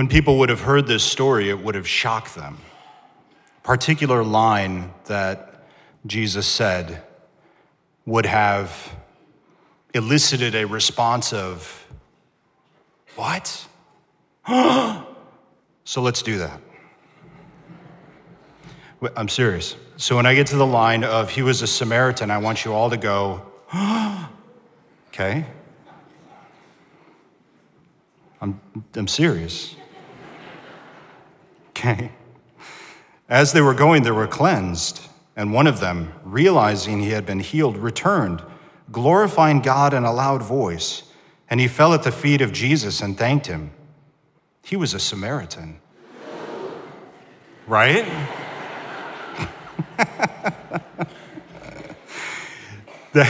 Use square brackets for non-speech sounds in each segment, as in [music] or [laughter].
When people would have heard this story, it would have shocked them. Particular line that Jesus said would have elicited a response of, What? [gasps] so let's do that. I'm serious. So when I get to the line of, He was a Samaritan, I want you all to go, [gasps] Okay. I'm, I'm serious. Okay. As they were going, they were cleansed, and one of them, realizing he had been healed, returned, glorifying God in a loud voice, and he fell at the feet of Jesus and thanked him. He was a Samaritan. [laughs] Right? [laughs]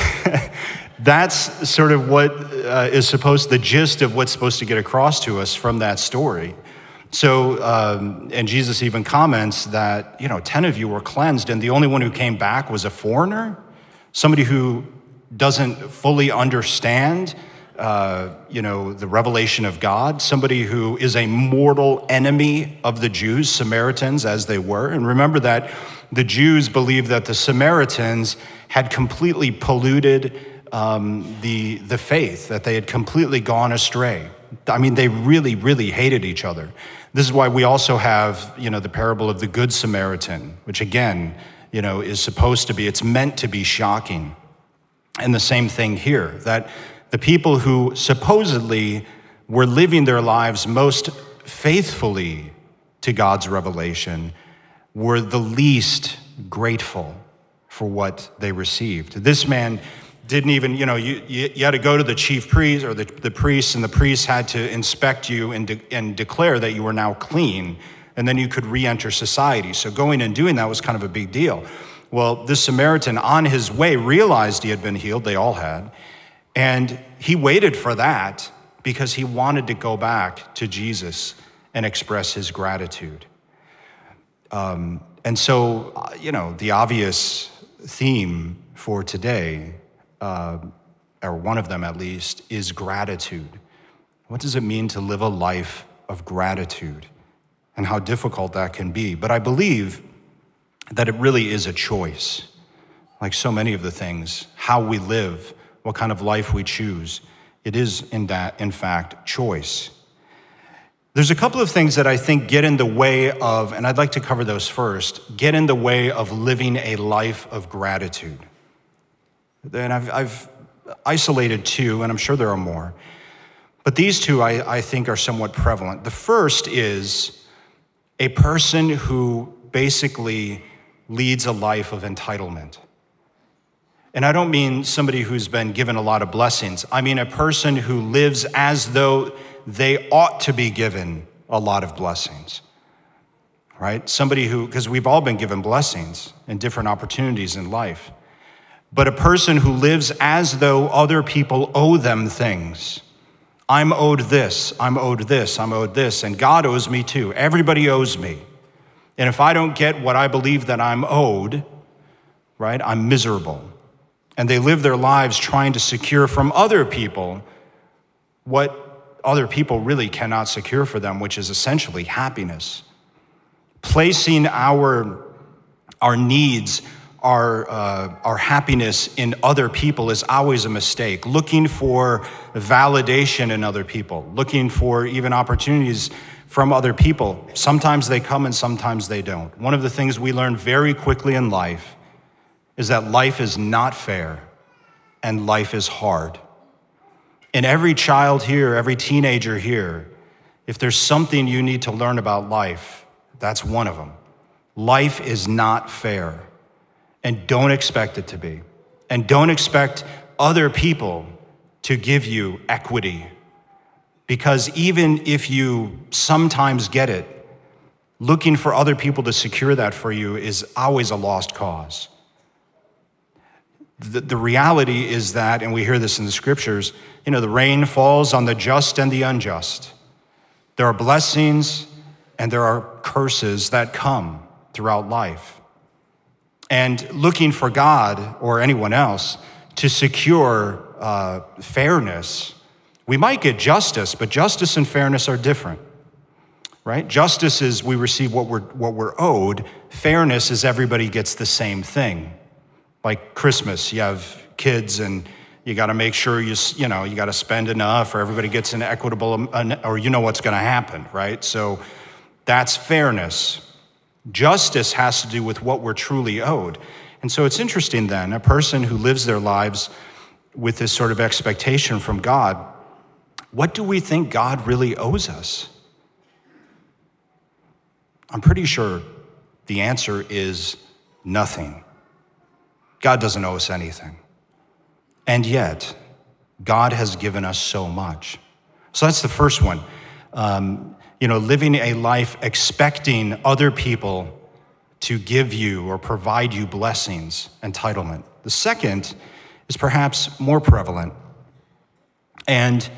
That's sort of what uh, is supposed, the gist of what's supposed to get across to us from that story. So, um, and Jesus even comments that, you know, 10 of you were cleansed, and the only one who came back was a foreigner, somebody who doesn't fully understand, uh, you know, the revelation of God, somebody who is a mortal enemy of the Jews, Samaritans as they were. And remember that the Jews believed that the Samaritans had completely polluted um, the, the faith, that they had completely gone astray. I mean, they really, really hated each other. This is why we also have, you know, the parable of the Good Samaritan, which again, you know, is supposed to be, it's meant to be shocking. And the same thing here, that the people who supposedly were living their lives most faithfully to God's revelation were the least grateful for what they received. This man didn't even, you know, you, you, you, had to go to the chief priest or the, the priest, and the priest had to inspect you and, de- and declare that you were now clean, and then you could re enter society. So going and doing that was kind of a big deal. Well, this Samaritan on his way realized he had been healed, they all had, and he waited for that because he wanted to go back to Jesus and express his gratitude. Um, and so, uh, you know, the obvious theme for today uh, or one of them at least, is gratitude. What does it mean to live a life of gratitude and how difficult that can be? But I believe that it really is a choice. Like so many of the things, how we live, what kind of life we choose, it is in that, in fact, choice. There's a couple of things that I think get in the way of, and I'd like to cover those first, get in the way of living a life of gratitude. And I've, I've isolated two, and I'm sure there are more. But these two I, I think are somewhat prevalent. The first is a person who basically leads a life of entitlement. And I don't mean somebody who's been given a lot of blessings. I mean a person who lives as though they ought to be given a lot of blessings, right? Somebody who, because we've all been given blessings and different opportunities in life but a person who lives as though other people owe them things. I'm owed this, I'm owed this, I'm owed this, and God owes me too. Everybody owes me. And if I don't get what I believe that I'm owed, right, I'm miserable. And they live their lives trying to secure from other people what other people really cannot secure for them, which is essentially happiness. Placing our, our needs our, uh, our happiness in other people is always a mistake. Looking for validation in other people, looking for even opportunities from other people. Sometimes they come and sometimes they don't. One of the things we learn very quickly in life is that life is not fair and life is hard. And every child here, every teenager here, if there's something you need to learn about life, that's one of them. Life is not fair and don't expect it to be. And don't expect other people to give you equity. Because even if you sometimes get it, looking for other people to secure that for you is always a lost cause. The, the reality is that, and we hear this in the scriptures, you know, the rain falls on the just and the unjust. There are blessings and there are curses that come throughout life and looking for God or anyone else to secure uh, fairness. We might get justice, but justice and fairness are different. right? Justice is we receive what we're, what we're owed. Fairness is everybody gets the same thing. Like Christmas, you have kids and you got to make sure you, you know, you got to spend enough or everybody gets an equitable, or you know what's going to happen, right? So that's fairness. Justice has to do with what we're truly owed. And so it's interesting then, a person who lives their lives with this sort of expectation from God, what do we think God really owes us? I'm pretty sure the answer is nothing. God doesn't owe us anything. And yet, God has given us so much. So that's the first one. Um, you know, living a life expecting other people to give you or provide you blessings, entitlement. The second is perhaps more prevalent. And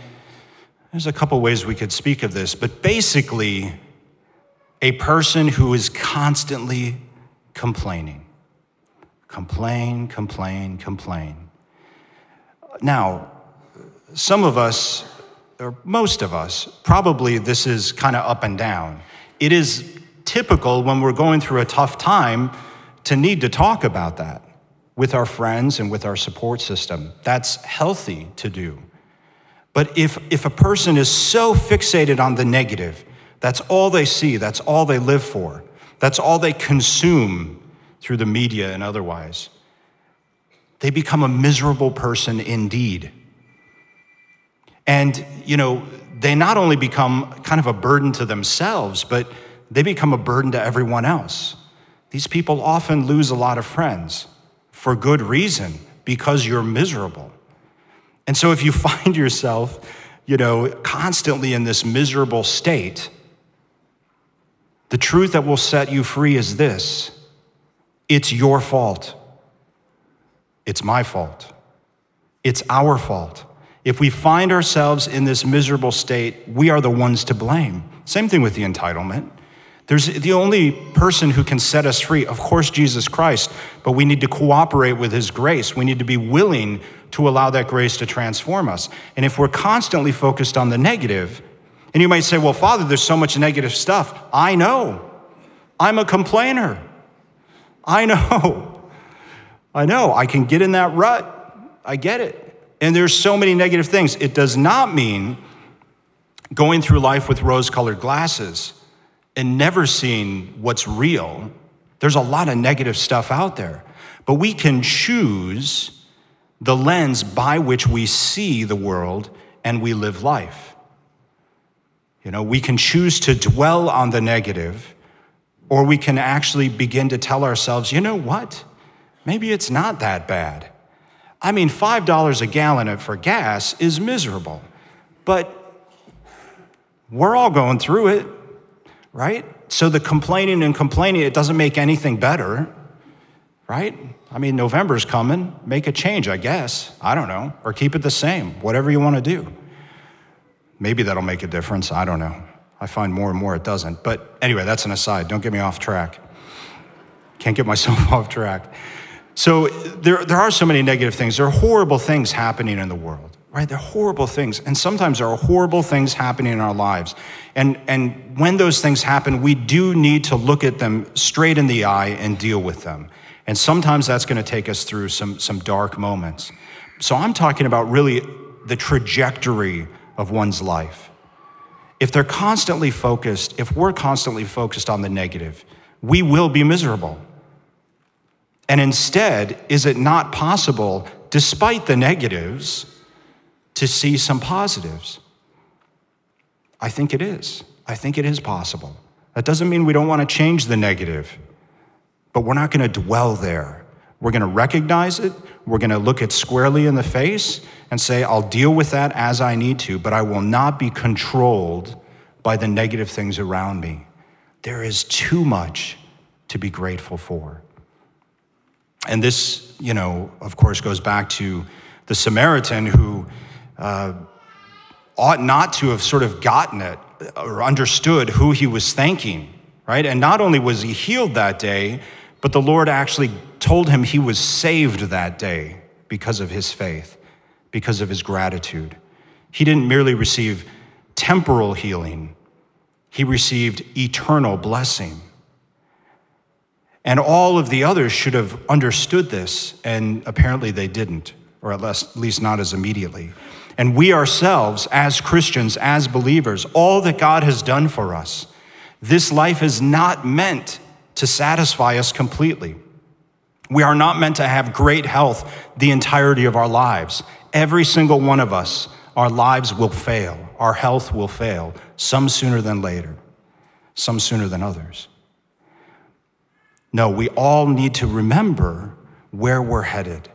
there's a couple ways we could speak of this, but basically, a person who is constantly complaining. Complain, complain, complain. Now, some of us, or most of us, probably this is kind of up and down. It is typical when we're going through a tough time to need to talk about that with our friends and with our support system. That's healthy to do. But if, if a person is so fixated on the negative, that's all they see, that's all they live for, that's all they consume through the media and otherwise, they become a miserable person indeed. And, you know, they not only become kind of a burden to themselves, but they become a burden to everyone else. These people often lose a lot of friends for good reason because you're miserable. And so if you [laughs] find yourself, you know, constantly in this miserable state, the truth that will set you free is this it's your fault. It's my fault. It's our fault. If we find ourselves in this miserable state, we are the ones to blame. Same thing with the entitlement. There's the only person who can set us free, of course, Jesus Christ, but we need to cooperate with his grace. We need to be willing to allow that grace to transform us. And if we're constantly focused on the negative, and you might say, well, Father, there's so much negative stuff. I know. I'm a complainer. I know. [laughs] I know. I can get in that rut. I get it. And there's so many negative things. It does not mean going through life with rose colored glasses and never seeing what's real. There's a lot of negative stuff out there. But we can choose the lens by which we see the world and we live life. You know, we can choose to dwell on the negative, or we can actually begin to tell ourselves, you know what? Maybe it's not that bad. I mean, $5 a gallon for gas is miserable, but we're all going through it, right? So the complaining and complaining, it doesn't make anything better, right? I mean, November's coming. Make a change, I guess. I don't know. Or keep it the same, whatever you want to do. Maybe that'll make a difference. I don't know. I find more and more it doesn't. But anyway, that's an aside. Don't get me off track. Can't get myself [laughs] off track. So there, there are so many negative things. There are horrible things happening in the world, right? There are horrible things. And sometimes there are horrible things happening in our lives. And, and when those things happen, we do need to look at them straight in the eye and deal with them. And sometimes that's going to take us through some, some dark moments. So I'm talking about really the trajectory of one's life. If they're constantly focused, if we're constantly focused on the negative, we will be miserable. And instead, is it not possible, despite the negatives, to see some positives? I think it is. I think it is possible. That doesn't mean we don't want to change the negative, but we're not going to dwell there. We're going to recognize it, we're going to look it squarely in the face, and say, I'll deal with that as I need to, but I will not be controlled by the negative things around me. There is too much to be grateful for. And this, you know, of course, goes back to the Samaritan who uh, ought not to have sort of gotten it or understood who he was thanking, right? And not only was he healed that day, but the Lord actually told him he was saved that day because of his faith because of his gratitude. He didn't merely receive temporal healing, he received eternal blessing. And all of the others should have understood this, and apparently they didn't, or at least not as immediately. And we ourselves, as Christians, as believers, all that God has done for us, this life is not meant to satisfy us completely. We are not meant to have great health the entirety of our lives. Every single one of us, our lives will fail, our health will fail, some sooner than later, some sooner than others. No, we all need to remember where we're headed.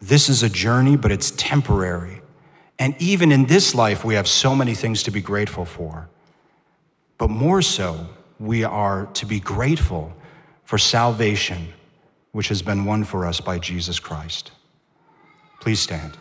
This is a journey, but it's temporary. And even in this life, we have so many things to be grateful for. But more so, we are to be grateful for salvation, which has been won for us by Jesus Christ. Please stand.